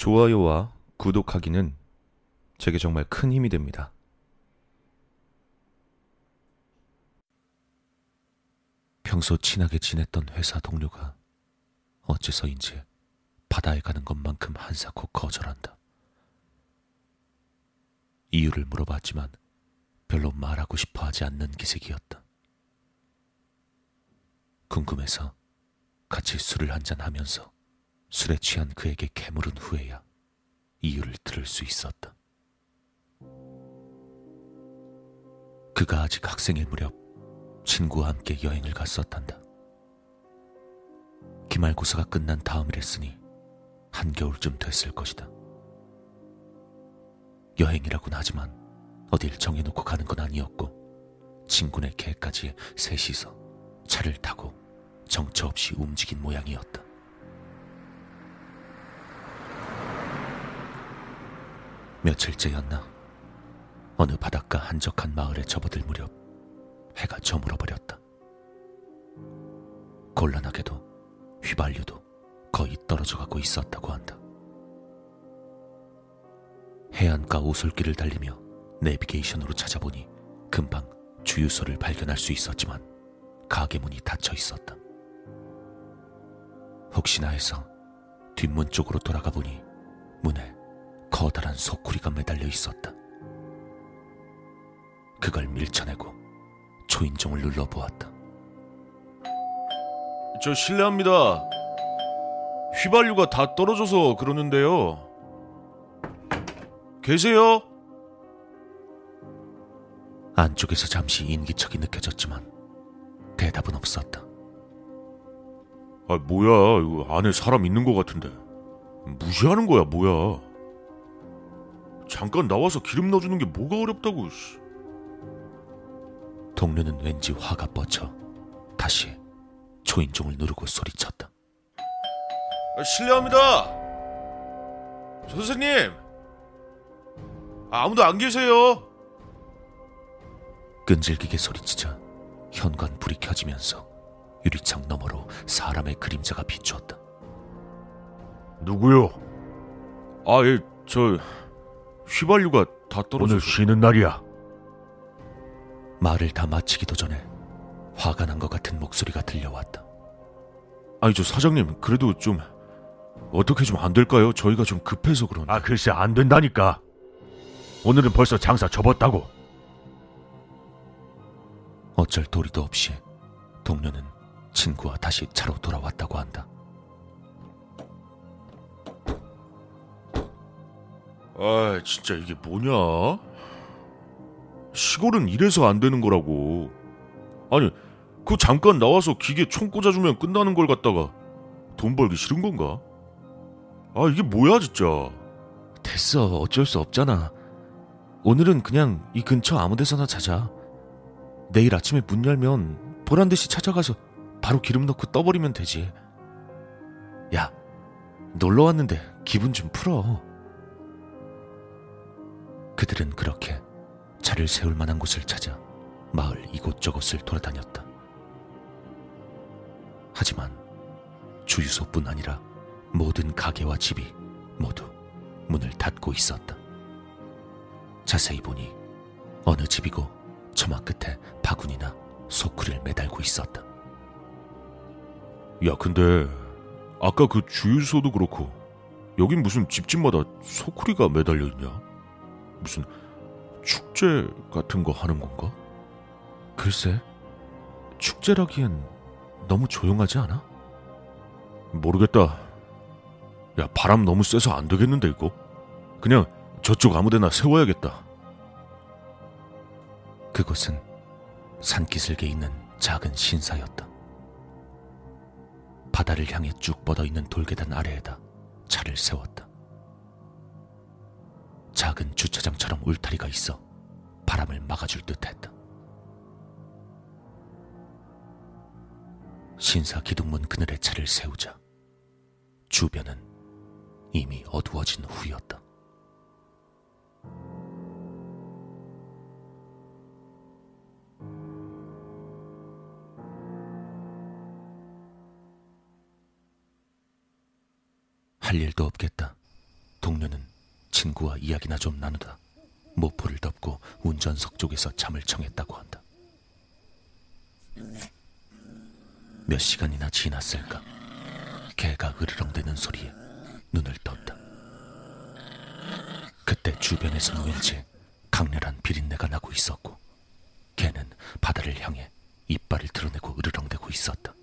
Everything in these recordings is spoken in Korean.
좋아요와 구독하기는 제게 정말 큰 힘이 됩니다. 평소 친하게 지냈던 회사 동료가 어째서인지 바다에 가는 것만큼 한사코 거절한다. 이유를 물어봤지만 별로 말하고 싶어 하지 않는 기색이었다. 궁금해서 같이 술을 한잔 하면서 술에 취한 그에게 캐물은 후에야 이유를 들을 수 있었다. 그가 아직 학생일 무렵 친구와 함께 여행을 갔었단다. 기말고사가 끝난 다음이랬으니 한겨울쯤 됐을 것이다. 여행이라고는 하지만 어딜 정해놓고 가는 건 아니었고 친구네 개까지 셋이서 차를 타고 정처 없이 움직인 모양이었다. 며칠째였나 어느 바닷가 한적한 마을에 접어들 무렵 해가 저물어 버렸다. 곤란하게도 휘발유도 거의 떨어져 가고 있었다고 한다. 해안가 오솔길을 달리며 내비게이션으로 찾아보니 금방 주유소를 발견할 수 있었지만 가게 문이 닫혀 있었다. 혹시나 해서 뒷문 쪽으로 돌아가 보니 문에 커다란 소쿠리가 매달려 있었다. 그걸 밀쳐내고 초인종을 눌러보았다. 저 실례합니다. 휘발유가 다 떨어져서 그러는데요. 계세요? 안쪽에서 잠시 인기척이 느껴졌지만 대답은 없었다. 아 뭐야 이거 안에 사람 있는 것 같은데 무시하는 거야 뭐야? 잠깐 나와서 기름 넣어주는 게 뭐가 어렵다고. 씨. 동료는 왠지 화가 뻗쳐 다시 초인종을 누르고 소리쳤다. 아, 실례합니다. 선생님. 아, 아무도 안 계세요. 끈질기게 소리치자 현관 불이 켜지면서 유리창 너머로 사람의 그림자가 비추었다. 누구요? 아, 예, 저 휘발유가 다 떨어져. 오늘 쉬는 날이야. 말을 다 마치기도 전에 화가 난 것 같은 목소리가 들려왔다. 아니 저 사장님 그래도 좀 어떻게 좀 안 될까요? 저희가 좀 급해서 그런데. 아 글쎄 안 된다니까. 오늘은 벌써 장사 접었다고. 어쩔 도리도 없이 동료는 친구와 다시 차로 돌아왔다고 한다. 아 진짜 이게 뭐냐? 시골은 이래서 안 되는 거라고. 아니 그 잠깐 나와서 기계 총 꽂아주면 끝나는 걸 갖다가 돈 벌기 싫은 건가? 아 이게 뭐야 진짜. 됐어. 어쩔 수 없잖아. 오늘은 그냥 이 근처 아무 데서나 자자. 내일 아침에 문 열면 보란 듯이 찾아가서 바로 기름 넣고 떠버리면 되지. 야, 놀러 왔는데 기분 좀 풀어. 그들은 그렇게 차를 세울 만한 곳을 찾아 마을 이곳저곳을 돌아다녔다. 하지만 주유소뿐 아니라 모든 가게와 집이 모두 문을 닫고 있었다. 자세히 보니 어느 집이고 처마 끝에 바구니나 소쿠리를 매달고 있었다. 야 근데 아까 그 주유소도 그렇고 여긴 무슨 집집마다 소쿠리가 매달려 있냐? 무슨 축제 같은 거 하는 건가? 글쎄, 축제라기엔 너무 조용하지 않아? 모르겠다. 야 바람 너무 세서 안 되겠는데 이거. 그냥 저쪽 아무데나 세워야겠다. 그곳은 산기슭에 있는 작은 신사였다. 바다를 향해 쭉 뻗어 있는 돌계단 아래에다 차를 세웠다. 작은 주차장처럼 울타리가 있어 바람을 막아줄 듯했다. 신사 기둥문 그늘에 차를 세우자 주변은 이미 어두워진 후였다. 할 일도 없겠다. 동료는 친구와 이야기나 좀 나누다 모포를 덮고 운전석 쪽에서 잠을 청했다고 한다. 몇 시간이나 지났을까? 개가 으르렁대는 소리에 눈을 떴다. 그때 주변에서는 왠지 강렬한 비린내가 나고 있었고 개는 바다를 향해 이빨을 드러내고 으르렁대고 있었다.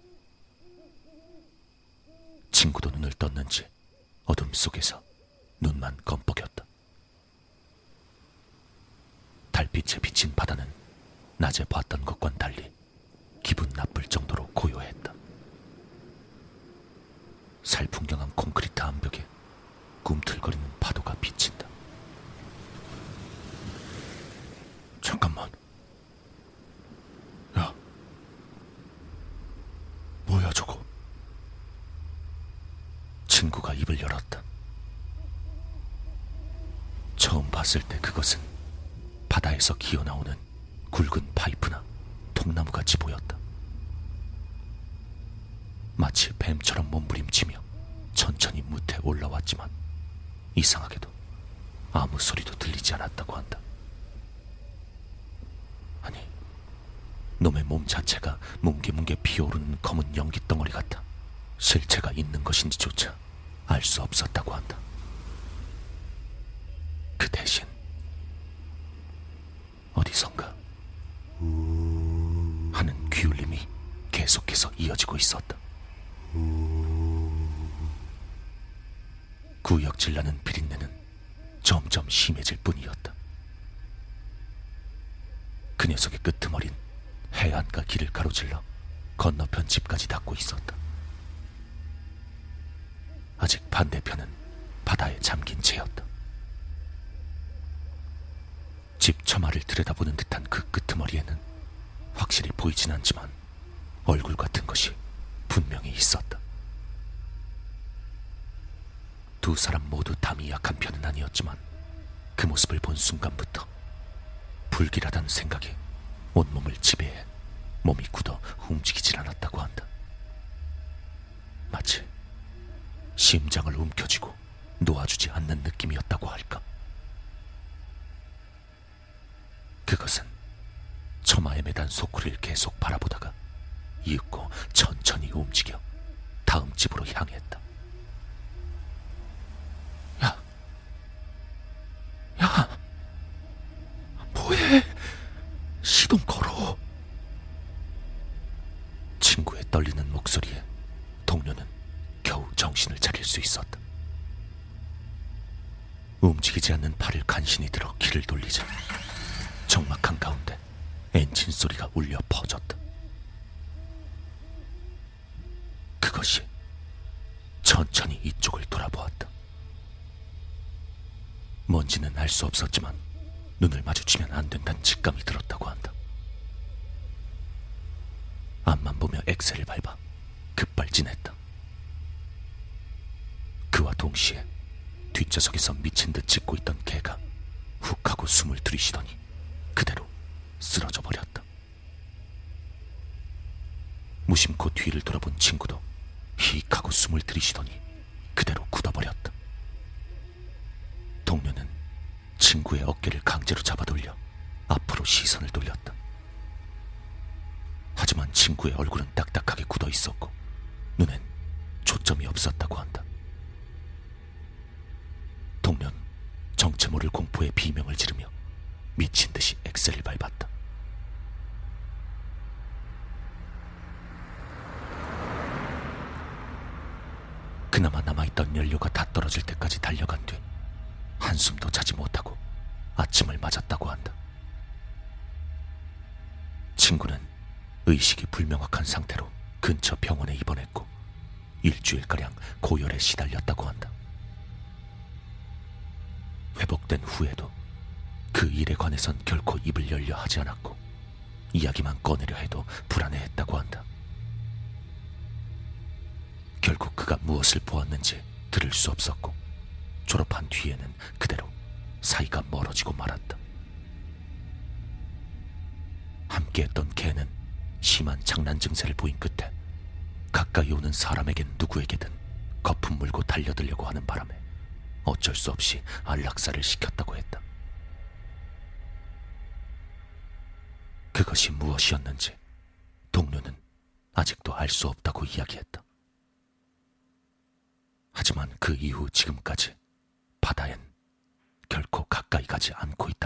친구도 눈을 떴는지 어둠 속에서 눈만 껌뻑였다. 달빛에 비친 바다는 낮에 봤던 것과는 달리 기분 나쁠 정도로 고요했다. 살풍경한 콘크리트 암벽에 꿈틀거리는 파도가 비친다. 잠깐만. 야. 뭐야, 저거? 친구가 입을 열었다. 처음 봤을 때 그것은 바다에서 기어나오는 굵은 파이프나 통나무 같이 보였다. 마치 뱀처럼 몸부림치며 천천히 무태 올라왔지만 이상하게도 아무 소리도 들리지 않았다고 한다. 아니, 놈의 몸 자체가 뭉게뭉게 피어오르는 검은 연기 덩어리 같아 실체가 있는 것인지조차 알 수 없었다고 한다. 그 대신 어디선가 하는 귀울림이 계속해서 이어지고 있었다. 구역질 나는 비린내는 점점 심해질 뿐이었다. 그 녀석의 끄트머린 해안가 길을 가로질러 건너편 집까지 닿고 있었다. 아직 반대편은 바다에 잠긴 채였다. 집 처마를 들여다보는 듯한 그 끄트머리에는 확실히 보이진 않지만 얼굴 같은 것이 분명히 있었다. 두 사람 모두 담이 약한 편은 아니었지만 그 모습을 본 순간부터 불길하다는 생각이 온몸을 지배해 몸이 굳어 움직이질 않았다고 한다. 마치 심장을 움켜쥐고 놓아주지 않는 느낌이었다고 할까. 그것은 처마에 매단 소쿠리를 계속 바라보다가 이윽고 천천히 움직여 다음 집으로 향했다. 야, 야, 뭐해? 시동 걸어. 친구의 떨리는 목소리에 동료는 겨우 정신을 차릴 수 있었다. 움직이지 않는 팔을 간신히 들어 길을 돌리자 적막한 가운데 엔진 소리가 울려 퍼졌다. 그것이 천천히 이쪽을 돌아보았다. 뭔지는 알 수 없었지만 눈을 마주치면 안 된다는 직감이 들었다고 한다. 앞만 보며 엑셀을 밟아 급발진했다. 그와 동시에 뒷좌석에서 미친 듯 짖고 있던 개가 훅 하고 숨을 들이쉬더니 쓰러져 버렸다. 무심코 뒤를 돌아본 친구도 휙 하고 숨을 들이쉬더니 그대로 굳어버렸다. 동료는 친구의 어깨를 강제로 잡아돌려 앞으로 시선을 돌렸다. 하지만 친구의 얼굴은 딱딱하게 굳어 있었고 눈엔 초점이 없었다고 한다. 동료는 정체 모를 공포의 비명을 지르며 미친 듯이 엑셀을 밟았다. 그나마 남아있던 연료가 다 떨어질 때까지 달려간 뒤 한숨도 자지 못하고 아침을 맞았다고 한다. 친구는 의식이 불명확한 상태로 근처 병원에 입원했고 일주일가량 고열에 시달렸다고 한다. 회복된 후에도 그 일에 관해선 결코 입을 열려 하지 않았고 이야기만 꺼내려 해도 불안해했다고 한다. 결국 그가 무엇을 보았는지 들을 수 없었고 졸업한 뒤에는 그대로 사이가 멀어지고 말았다. 함께했던 개는 심한 장난 증세를 보인 끝에 가까이 오는 사람에겐 누구에게든 거품 물고 달려들려고 하는 바람에 어쩔 수 없이 안락사를 시켰다고 했다. 그것이 무엇이었는지 동료는 아직도 알 수 없다고 이야기했다. 하지만 그 이후 지금까지 바다엔 결코 가까이 가지 않고 것이다.